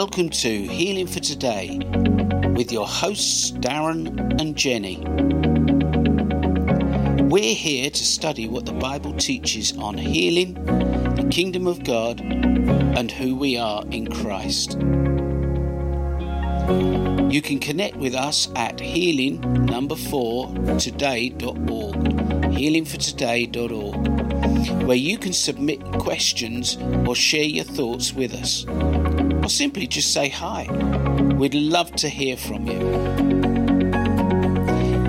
Welcome to Healing for Today with your hosts Darren and Jenny. We're here to study what the Bible teaches on healing, the kingdom of God, and who we are in Christ. You can connect with us at healing number 4 today.org, healingfortoday.org, where you can submit questions or share your thoughts with us or simply just say hi. We'd love to hear from you.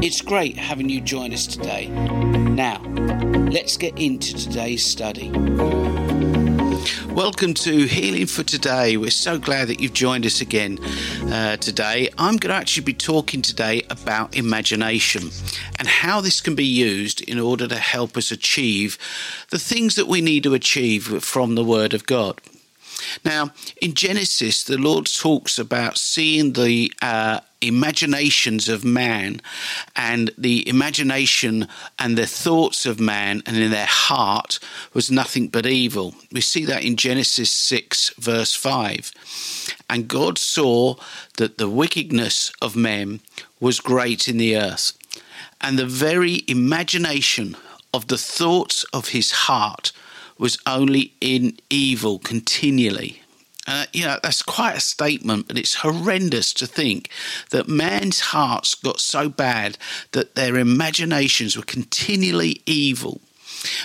It's great having you join us today. Now, let's get into today's study. Welcome to Healing for Today. We're so glad that you've joined us again uh, today. I'm going to actually be talking today about imagination and how this can be used in order to help us achieve the things that we need to achieve from the Word of God. Now, in Genesis, the Lord talks about seeing the uh, imaginations of man and the imagination and the thoughts of man and in their heart was nothing but evil. We see that in Genesis 6, verse 5. And God saw that the wickedness of men was great in the earth, and the very imagination of the thoughts of his heart was only in evil continually. Uh, you know, that's quite a statement, but it's horrendous to think that man's hearts got so bad that their imaginations were continually evil.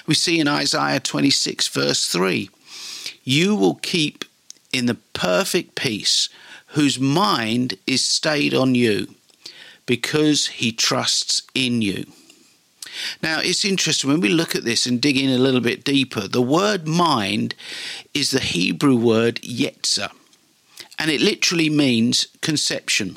We see in Isaiah 26, verse 3 You will keep in the perfect peace whose mind is stayed on you because he trusts in you. Now, it's interesting when we look at this and dig in a little bit deeper. The word mind is the Hebrew word yetzer, and it literally means conception.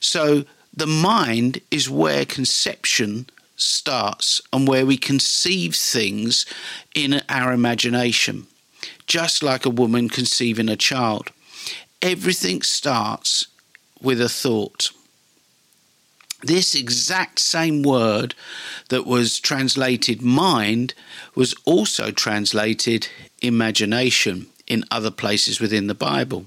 So, the mind is where conception starts and where we conceive things in our imagination, just like a woman conceiving a child. Everything starts with a thought. This exact same word that was translated mind was also translated imagination in other places within the Bible.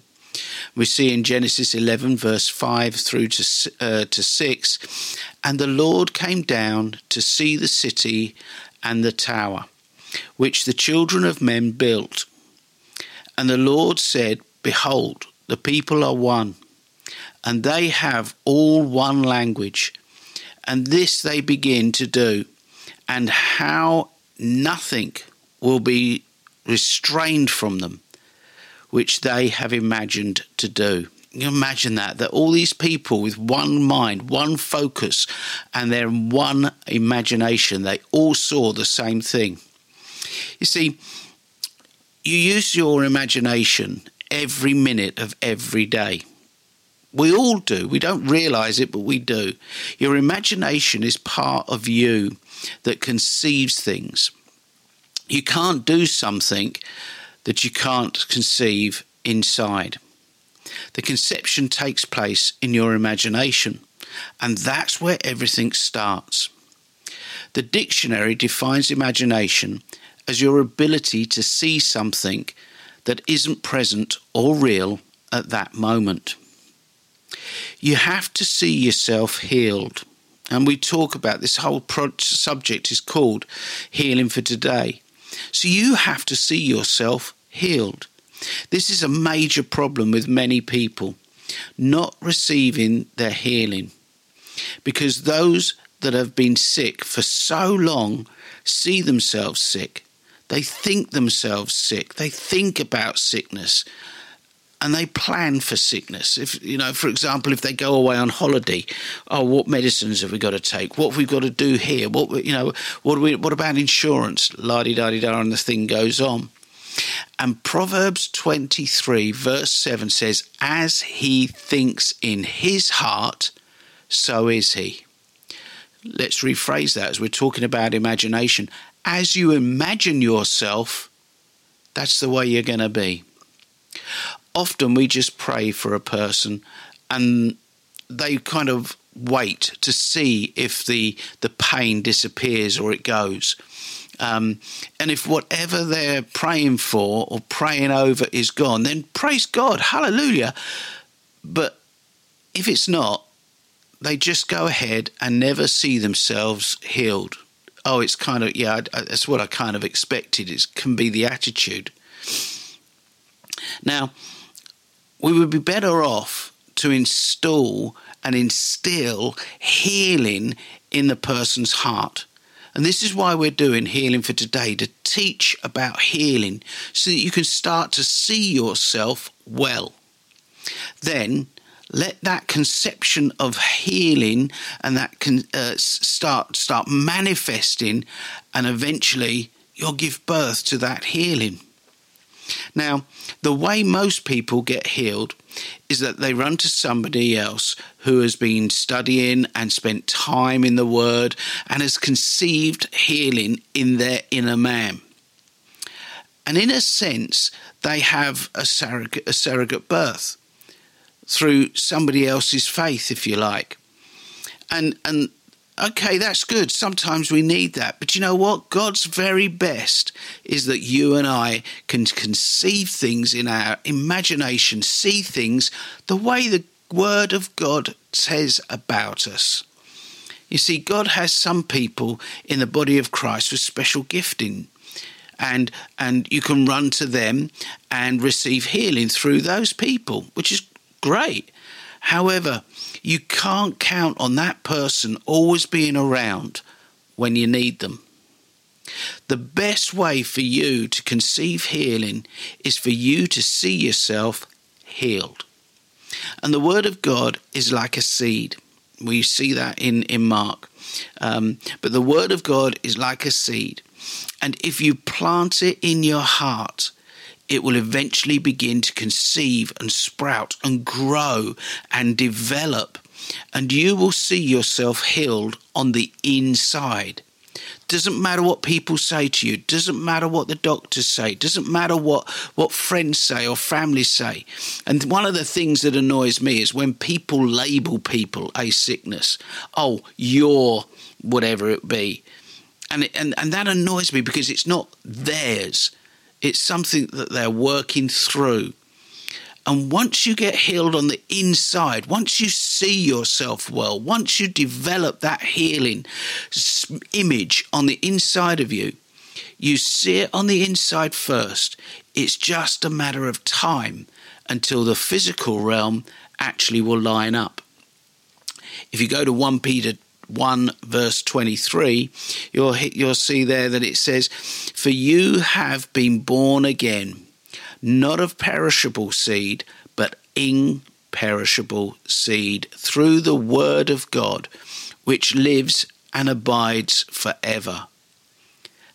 We see in Genesis 11, verse 5 through to, uh, to 6, and the Lord came down to see the city and the tower, which the children of men built. And the Lord said, Behold, the people are one and they have all one language. And this they begin to do, and how nothing will be restrained from them, which they have imagined to do. You imagine that, that all these people with one mind, one focus, and their one imagination, they all saw the same thing. You see, you use your imagination every minute of every day. We all do. We don't realize it, but we do. Your imagination is part of you that conceives things. You can't do something that you can't conceive inside. The conception takes place in your imagination, and that's where everything starts. The dictionary defines imagination as your ability to see something that isn't present or real at that moment. You have to see yourself healed. And we talk about this whole pro- subject is called Healing for Today. So you have to see yourself healed. This is a major problem with many people not receiving their healing because those that have been sick for so long see themselves sick. They think themselves sick. They think about sickness and they plan for sickness. If you know, for example, if they go away on holiday, oh, what medicines have we got to take? What have we got to do here? What you know, what we, what about insurance? La di da di da, and the thing goes on. And Proverbs 23, verse 7 says, As he thinks in his heart, so is he. Let's rephrase that as we're talking about imagination. As you imagine yourself, that's the way you're going to be often we just pray for a person and they kind of wait to see if the the pain disappears or it goes Um, and if whatever they're praying for or praying over is gone, then praise God, hallelujah. But if it's not, they just go ahead and never see themselves healed. Oh, it's kind of, yeah, that's what I kind of expected. It can be the attitude. Now, we would be better off to install and instill healing in the person's heart. And this is why we're doing Healing for Today to teach about healing so that you can start to see yourself well. Then let that conception of healing and that can uh, start start manifesting and eventually you'll give birth to that healing now, the way most people get healed is that they run to somebody else who has been studying and spent time in the Word and has conceived healing in their inner man. And in a sense, they have a surrogate, a surrogate birth through somebody else's faith, if you like. And, and okay, that's good. Sometimes we need that. But you know what? God's very best is that you and I can conceive things in our imagination, see things the way the Word of God says about us. You see, God has some people in the body of Christ with special gifting. And and you can run to them and receive healing through those people, which is great. However, you can't count on that person always being around when you need them. The best way for you to conceive healing is for you to see yourself healed. And the Word of God is like a seed. We see that in, in Mark. Um, but the Word of God is like a seed. And if you plant it in your heart, it will eventually begin to conceive and sprout and grow and develop, and you will see yourself healed on the inside. Doesn't matter what people say to you, doesn't matter what the doctors say, doesn't matter what, what friends say or families say. And one of the things that annoys me is when people label people a sickness. Oh, you're whatever it be. And, and, and that annoys me because it's not theirs it's something that they're working through. And once you get healed on the inside, once you see yourself well, once you develop that healing image on the inside of you, you see it on the inside first. It's just a matter of time until the physical realm actually will line up. If you go to 1 Peter 1 verse 23 you'll you'll see there that it says for you have been born again not of perishable seed but imperishable seed through the word of God which lives and abides forever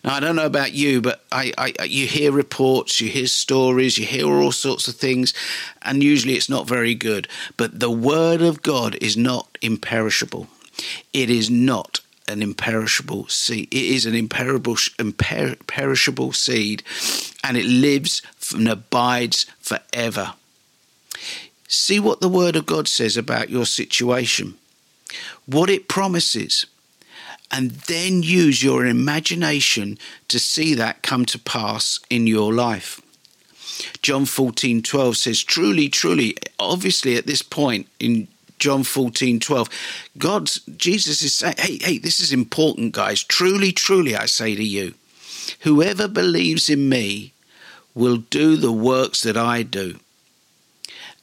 now, I don't know about you, but I, I, you hear reports, you hear stories, you hear all sorts of things, and usually it's not very good. But the Word of God is not imperishable. It is not an imperishable seed. It is an imperishable, imperishable seed, and it lives and abides forever. See what the Word of God says about your situation, what it promises, and then use your imagination to see that come to pass in your life. John 14 12 says, Truly, truly, obviously at this point in John 14, 12. God, Jesus is saying, hey, hey, this is important, guys. Truly, truly, I say to you, whoever believes in me will do the works that I do.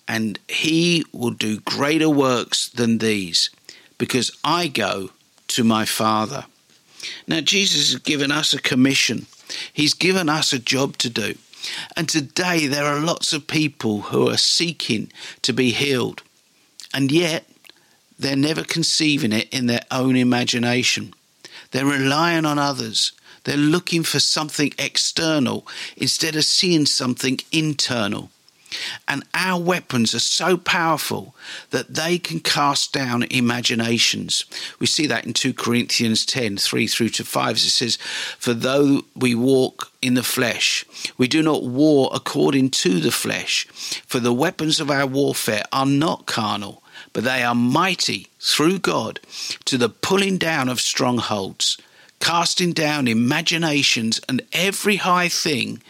And he will do greater works than these, because I go to my Father. Now, Jesus has given us a commission, He's given us a job to do. And today, there are lots of people who are seeking to be healed. And yet, they're never conceiving it in their own imagination. They're relying on others. They're looking for something external instead of seeing something internal. And our weapons are so powerful that they can cast down imaginations. We see that in 2 Corinthians 10 3 through to 5. It says, For though we walk in the flesh, we do not war according to the flesh. For the weapons of our warfare are not carnal, but they are mighty through God to the pulling down of strongholds casting down imaginations and every high thing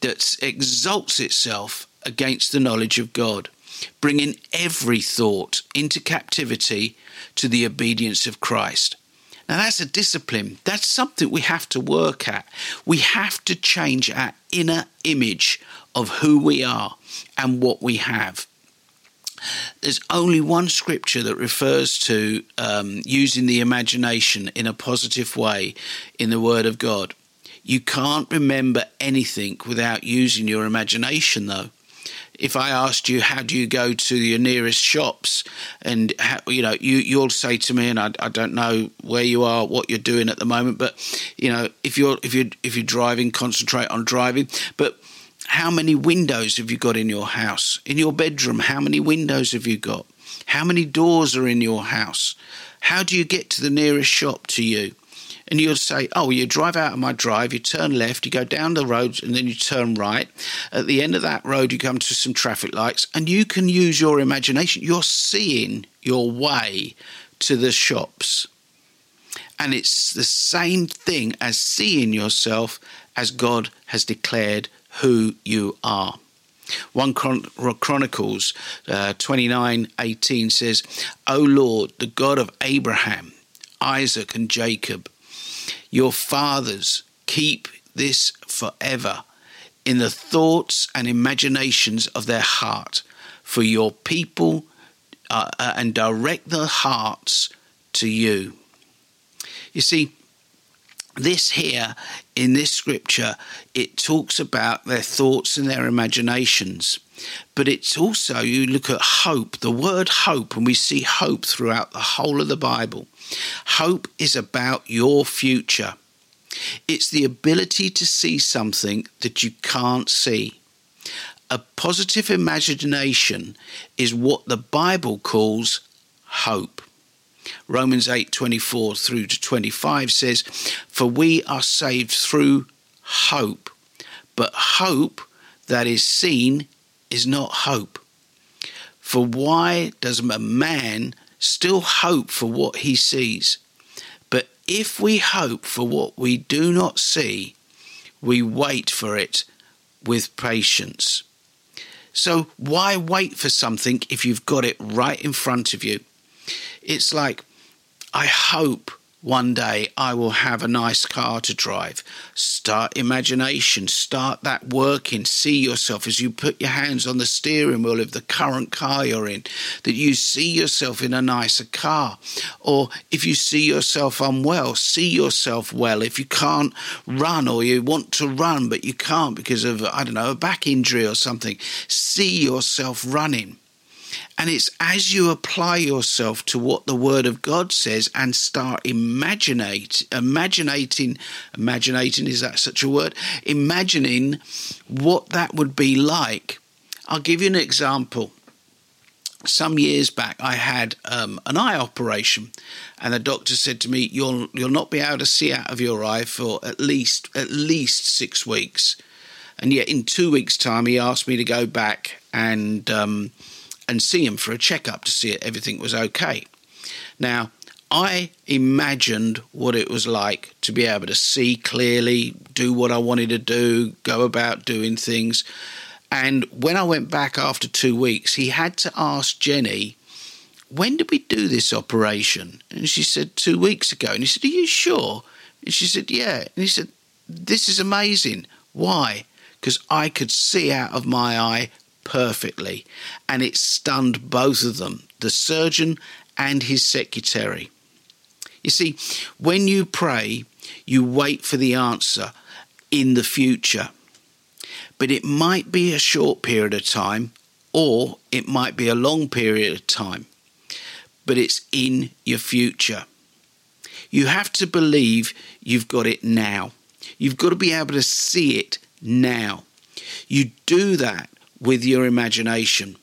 that exalts itself against the knowledge of God, bringing every thought into captivity to the obedience of Christ. Now, that's a discipline. That's something we have to work at. We have to change our inner image of who we are and what we have. There's only one scripture that refers to um, using the imagination in a positive way in the Word of God. You can't remember anything without using your imagination, though. If I asked you how do you go to your nearest shops, and how, you know you you'll say to me, and I, I don't know where you are, what you're doing at the moment, but you know if you're if you if you're driving, concentrate on driving. But how many windows have you got in your house? In your bedroom, how many windows have you got? How many doors are in your house? How do you get to the nearest shop to you? And you'll say, Oh, you drive out of my drive, you turn left, you go down the road, and then you turn right. At the end of that road, you come to some traffic lights, and you can use your imagination. You're seeing your way to the shops. And it's the same thing as seeing yourself as God has declared who you are. 1 Chronicles uh, 29 18 says, O Lord, the God of Abraham, Isaac, and Jacob, your fathers keep this forever in the thoughts and imaginations of their heart for your people uh, uh, and direct their hearts to you. You see, this here in this scripture, it talks about their thoughts and their imaginations. But it's also, you look at hope, the word hope, and we see hope throughout the whole of the Bible. Hope is about your future. It's the ability to see something that you can't see. A positive imagination is what the Bible calls hope. Romans 8:24 through to 25 says, "For we are saved through hope, but hope that is seen is not hope. For why does a man still hope for what he sees? But if we hope for what we do not see, we wait for it with patience. So, why wait for something if you've got it right in front of you? It's like, I hope one day I will have a nice car to drive. Start imagination, start that working. See yourself as you put your hands on the steering wheel of the current car you're in, that you see yourself in a nicer car. Or if you see yourself unwell, see yourself well. If you can't run or you want to run but you can't because of, I don't know, a back injury or something, see yourself running. And it's as you apply yourself to what the Word of God says and start imaginate, imaginating, imaginating, is that such a word? Imagining what that would be like. I'll give you an example. Some years back, I had um, an eye operation, and the doctor said to me, "You'll you'll not be able to see out of your eye for at least at least six weeks." And yet, in two weeks' time, he asked me to go back and um, and see him for a checkup to see if everything was okay. Now, I imagined what it was like to be able to see clearly, do what I wanted to do, go about doing things. And when I went back after two weeks, he had to ask Jenny, when did we do this operation? And she said, two weeks ago. And he said, Are you sure? And she said, Yeah. And he said, This is amazing. Why? Because I could see out of my eye perfectly, and it stunned both of them, the surgeon and his secretary. You see, when you pray, you wait for the answer in the future. But it might be a short period of time, or it might be a long period of time, but it's in your future. You have to believe you've got it now. You've got to be able to see it now. You do that with your imagination.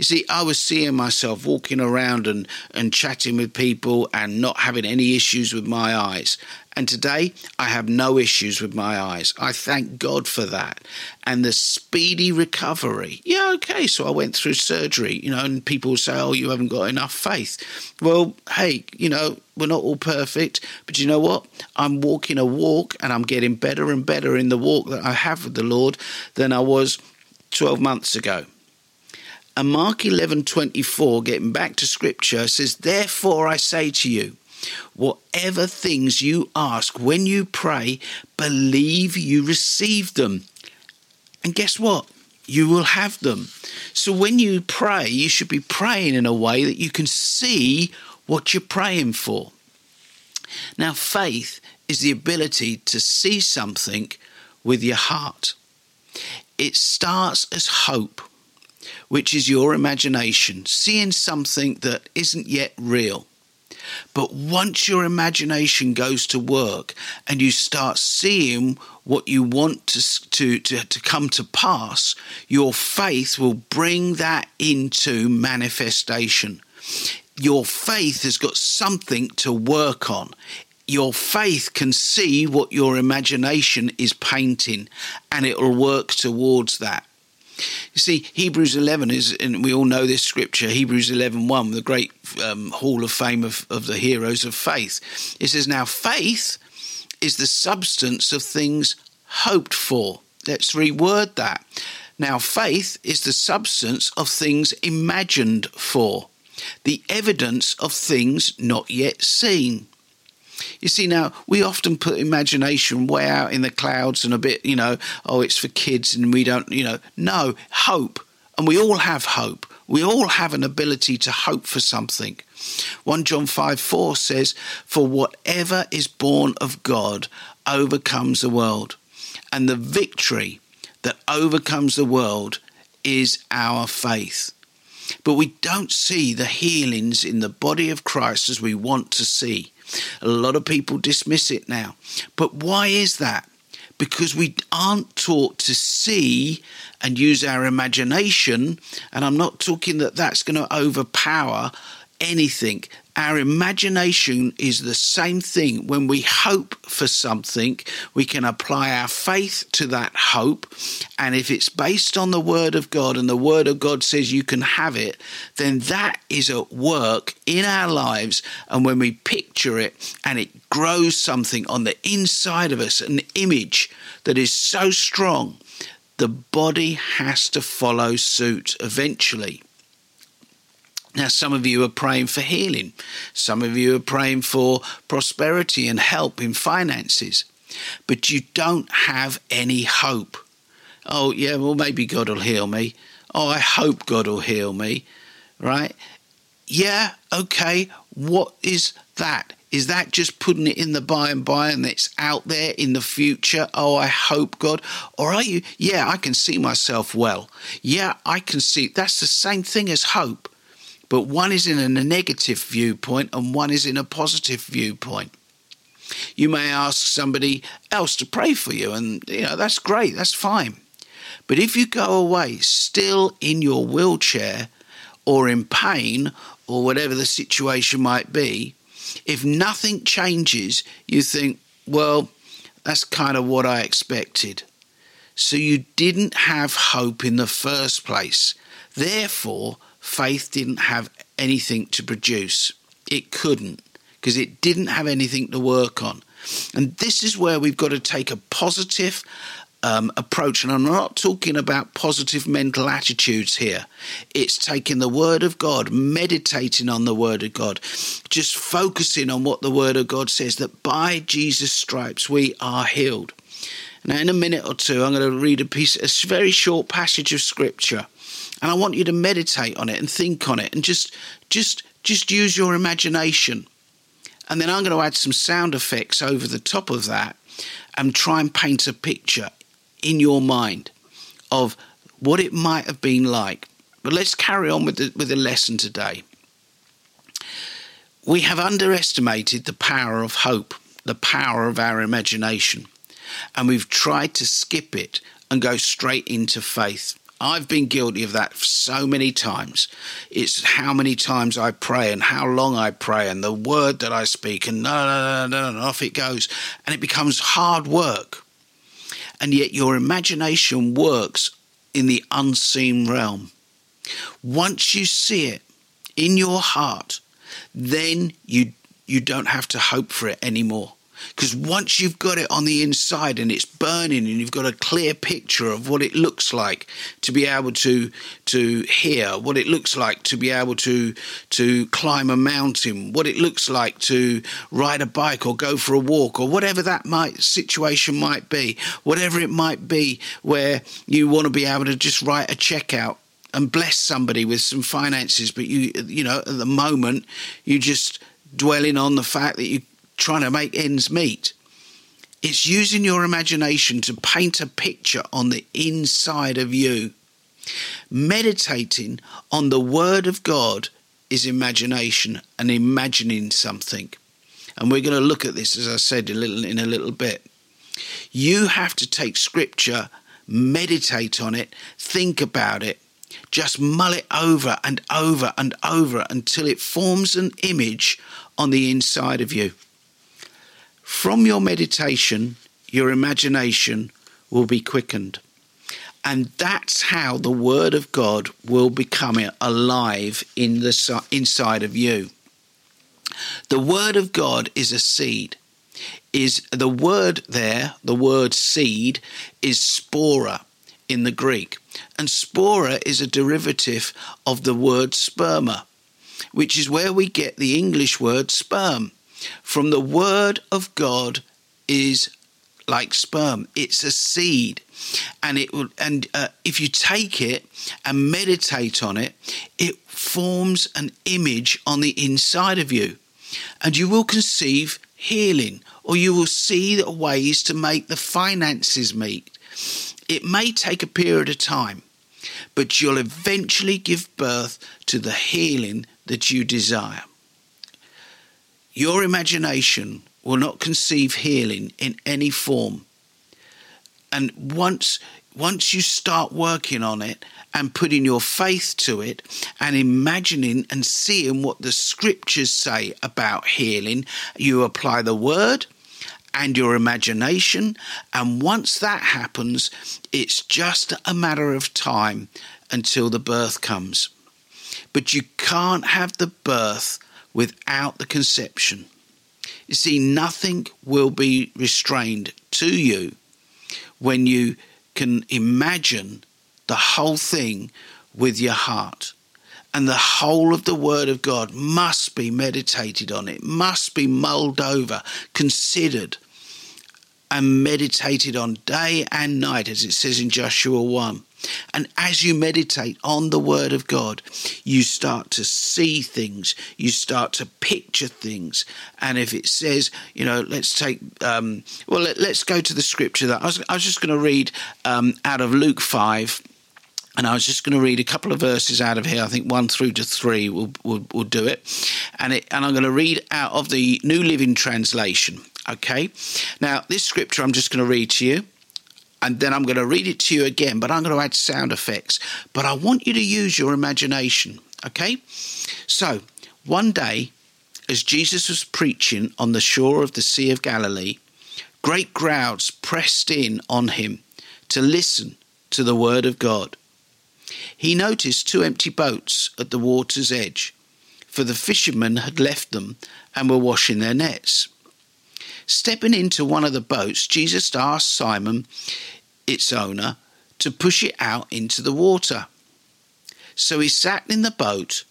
You see, I was seeing myself walking around and, and chatting with people and not having any issues with my eyes. And today I have no issues with my eyes. I thank God for that. And the speedy recovery. Yeah, okay, so I went through surgery, you know, and people say, oh, you haven't got enough faith. Well, hey, you know, we're not all perfect, but you know what? I'm walking a walk and I'm getting better and better in the walk that I have with the Lord than I was 12 months ago. And Mark 11:24 getting back to scripture says therefore I say to you whatever things you ask when you pray believe you receive them. And guess what? You will have them. So when you pray you should be praying in a way that you can see what you're praying for. Now faith is the ability to see something with your heart it starts as hope which is your imagination, seeing something that isn't yet real. But once your imagination goes to work and you start seeing what you want to, to, to, to, come to pass, your faith will bring that into manifestation. Your faith has got something to work on. Your faith can see what your imagination is painting and it will work towards that. You see, Hebrews 11 is, and we all know this scripture, Hebrews 11 1, the great um, hall of fame of, of the heroes of faith. It says, Now faith is the substance of things hoped for. Let's reword that. Now, faith is the substance of things imagined for, the evidence of things not yet seen. You see, now we often put imagination way out in the clouds and a bit, you know, oh, it's for kids and we don't, you know. No, hope. And we all have hope. We all have an ability to hope for something. 1 John 5 4 says, For whatever is born of God overcomes the world. And the victory that overcomes the world is our faith. But we don't see the healings in the body of Christ as we want to see. A lot of people dismiss it now. But why is that? Because we aren't taught to see and use our imagination. And I'm not talking that that's going to overpower anything. Our imagination is the same thing. When we hope for something, we can apply our faith to that hope. And if it's based on the Word of God and the Word of God says you can have it, then that is at work in our lives. And when we picture it and it grows something on the inside of us, an image that is so strong, the body has to follow suit eventually. Now, some of you are praying for healing. Some of you are praying for prosperity and help in finances. But you don't have any hope. Oh, yeah, well, maybe God will heal me. Oh, I hope God will heal me. Right? Yeah, okay. What is that? Is that just putting it in the by and by and it's out there in the future? Oh, I hope God. Or are you, yeah, I can see myself well. Yeah, I can see. That's the same thing as hope but one is in a negative viewpoint and one is in a positive viewpoint. You may ask somebody else to pray for you, and you know that's great, that's fine. But if you go away still in your wheelchair or in pain or whatever the situation might be, if nothing changes, you think, well, that's kind of what I expected. So you didn't have hope in the first place. Therefore, faith didn't have anything to produce. It couldn't because it didn't have anything to work on. And this is where we've got to take a positive um, approach. And I'm not talking about positive mental attitudes here. It's taking the Word of God, meditating on the Word of God, just focusing on what the Word of God says that by Jesus' stripes we are healed. Now, in a minute or two, I'm going to read a piece, a very short passage of Scripture and I want you to meditate on it and think on it and just just just use your imagination. And then I'm going to add some sound effects over the top of that and try and paint a picture in your mind of what it might have been like. But let's carry on with the, with the lesson today. We have underestimated the power of hope, the power of our imagination, and we've tried to skip it and go straight into faith. I've been guilty of that so many times. It's how many times I pray and how long I pray and the word that I speak and no, no, no, no, no, off it goes. And it becomes hard work. And yet your imagination works in the unseen realm. Once you see it in your heart, then you you don't have to hope for it anymore. Because once you've got it on the inside and it's burning and you've got a clear picture of what it looks like to be able to to hear, what it looks like to be able to to climb a mountain, what it looks like to ride a bike or go for a walk or whatever that might situation might be, whatever it might be where you want to be able to just write a check out and bless somebody with some finances, but you you know, at the moment you just dwelling on the fact that you trying to make ends meet. It's using your imagination to paint a picture on the inside of you. Meditating on the Word of God is imagination and imagining something. And we're going to look at this, as I said, a little in a little bit. You have to take Scripture, meditate on it, think about it, just mull it over and over and over until it forms an image on the inside of you. From your meditation, your imagination will be quickened. And that's how the Word of God will become alive in the inside of you. The Word of God is a seed. Is the word there? The word seed is spora in the Greek, and spora is a derivative of the word sperma, which is where we get the English word sperm from the word of God is like sperm. It's a seed, and it will. And uh, if you take it and meditate on it, it forms an image on the inside of you, and you will conceive healing, or you will see ways to make the finances meet. It may take a period of time, but you'll eventually give birth to the healing that you desire. Your imagination will not conceive healing in any form. And once once you start working on it and putting your faith to it and imagining and seeing what the scriptures say about healing, you apply the word and your imagination. And once that happens, it's just a matter of time until the birth comes. But you can't have the birth without the conception. You see, nothing will be restrained to you when you can imagine the whole thing with your heart. And the whole of the Word of God must be meditated on, it must be mulled over, considered, and meditated on day and night, as it says in Joshua 1. And as you meditate on the Word of God, you start to see things, you start to picture things. And if it says, you know, let's take, um, well, let, us go to the scripture that I was, I was just going to read um, out of Luke 5. And I was just going to read a couple of verses out of here. I think one through to three will will, will do it. And it, and I'm going to read out of the New Living Translation. Okay. Now this scripture I'm just going to read to you and then I'm going to read it to you again, but I'm going to add sound effects. But I want you to use your imagination, okay? So, one day, as Jesus was preaching on the shore of the Sea of Galilee, great crowds pressed in on him to listen to the word of God. He noticed two empty boats at the water's edge, for the fishermen had left them and were washing their nets. Stepping into one of the boats, Jesus asked Simon, its owner, to push it out into the water. So he sat in the boat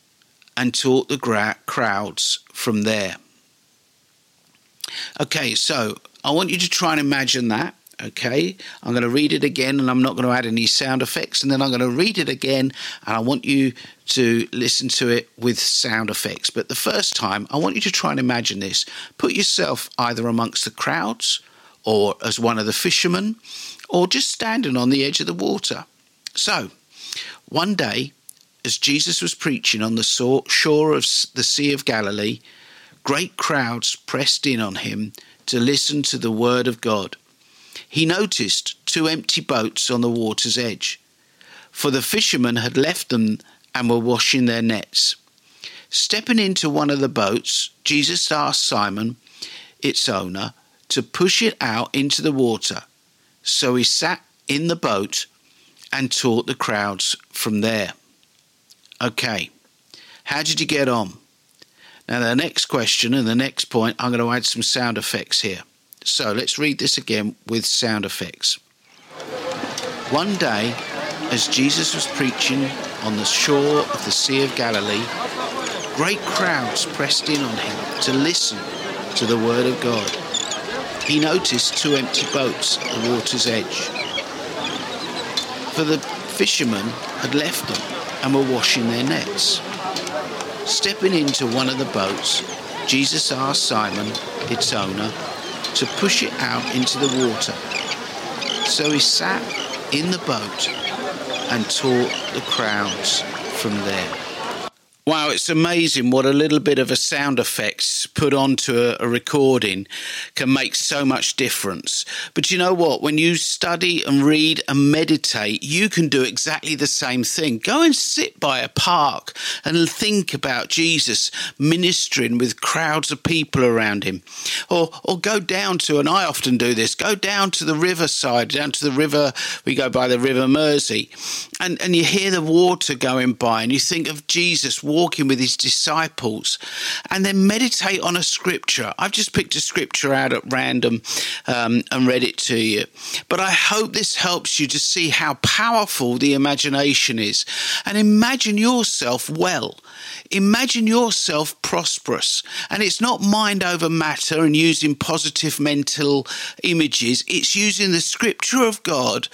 and taught the crowds from there. Okay, so I want you to try and imagine that. Okay, I'm going to read it again and I'm not going to add any sound effects, and then I'm going to read it again and I want you to listen to it with sound effects. But the first time, I want you to try and imagine this. Put yourself either amongst the crowds or as one of the fishermen or just standing on the edge of the water. So, one day, as Jesus was preaching on the shore of the Sea of Galilee, great crowds pressed in on him to listen to the word of God he noticed two empty boats on the water's edge, for the fishermen had left them and were washing their nets. Stepping into one of the boats, Jesus asked Simon, its owner, to push it out into the water. So he sat in the boat and taught the crowds from there. Okay, how did you get on? Now, the next question and the next point, I'm going to add some sound effects here. So let's read this again with sound effects. One day, as Jesus was preaching on the shore of the Sea of Galilee, great crowds pressed in on him to listen to the word of God. He noticed two empty boats at the water's edge. For the fishermen had left them and were washing their nets. Stepping into one of the boats, Jesus asked Simon, its owner, to push it out into the water. So he sat in the boat and taught the crowds from there. Wow, it's amazing what a little bit of a sound effects put onto a, a, recording can make so much difference. But you know what? When you study and read and meditate, you can do exactly the same thing. Go and sit by a park and think about Jesus ministering with crowds of people around him. Or, or go down to, and I often do this, go down to the riverside, down to the river, we go by the River Mersey, and, and you hear the water going by and you think of Jesus walking walking with his disciples and then meditate on a scripture. I've just picked a scripture out at random um, and read it to you. But I hope this helps you to see how powerful the imagination is. And imagine yourself well. Imagine yourself prosperous. And it's not mind over matter and using positive mental images, it's using the scripture of God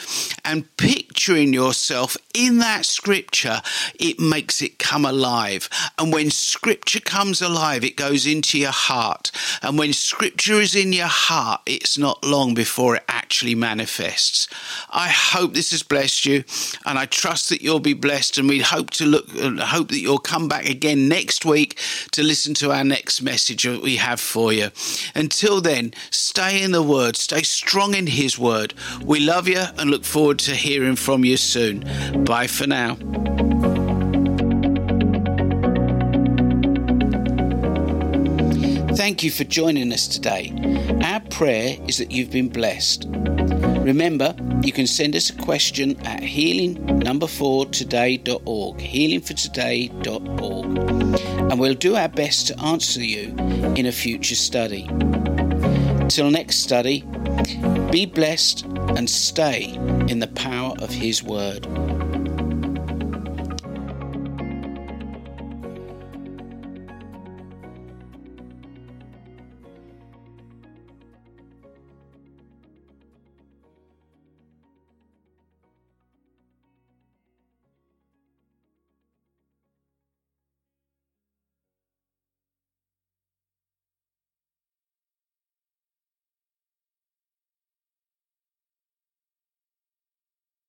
and picturing yourself in that scripture. It makes it come alive. And when scripture comes alive, it goes into your heart. And when scripture is in your heart, it's not long before it actually manifests. I hope this has blessed you, and I trust that you'll be blessed. And we hope to look, and hope that you'll come back again next week to listen to our next message that we have for you. Until then, stay in the Word, stay strong in His Word. We love you and look forward to hearing from you soon. Bye for now. Thank you for joining us today. Our prayer is that you've been blessed. Remember, you can send us a question at healing number four today.org, healingfortoday.org, and we'll do our best to answer you in a future study. Till next study, be blessed and stay in the power of His Word.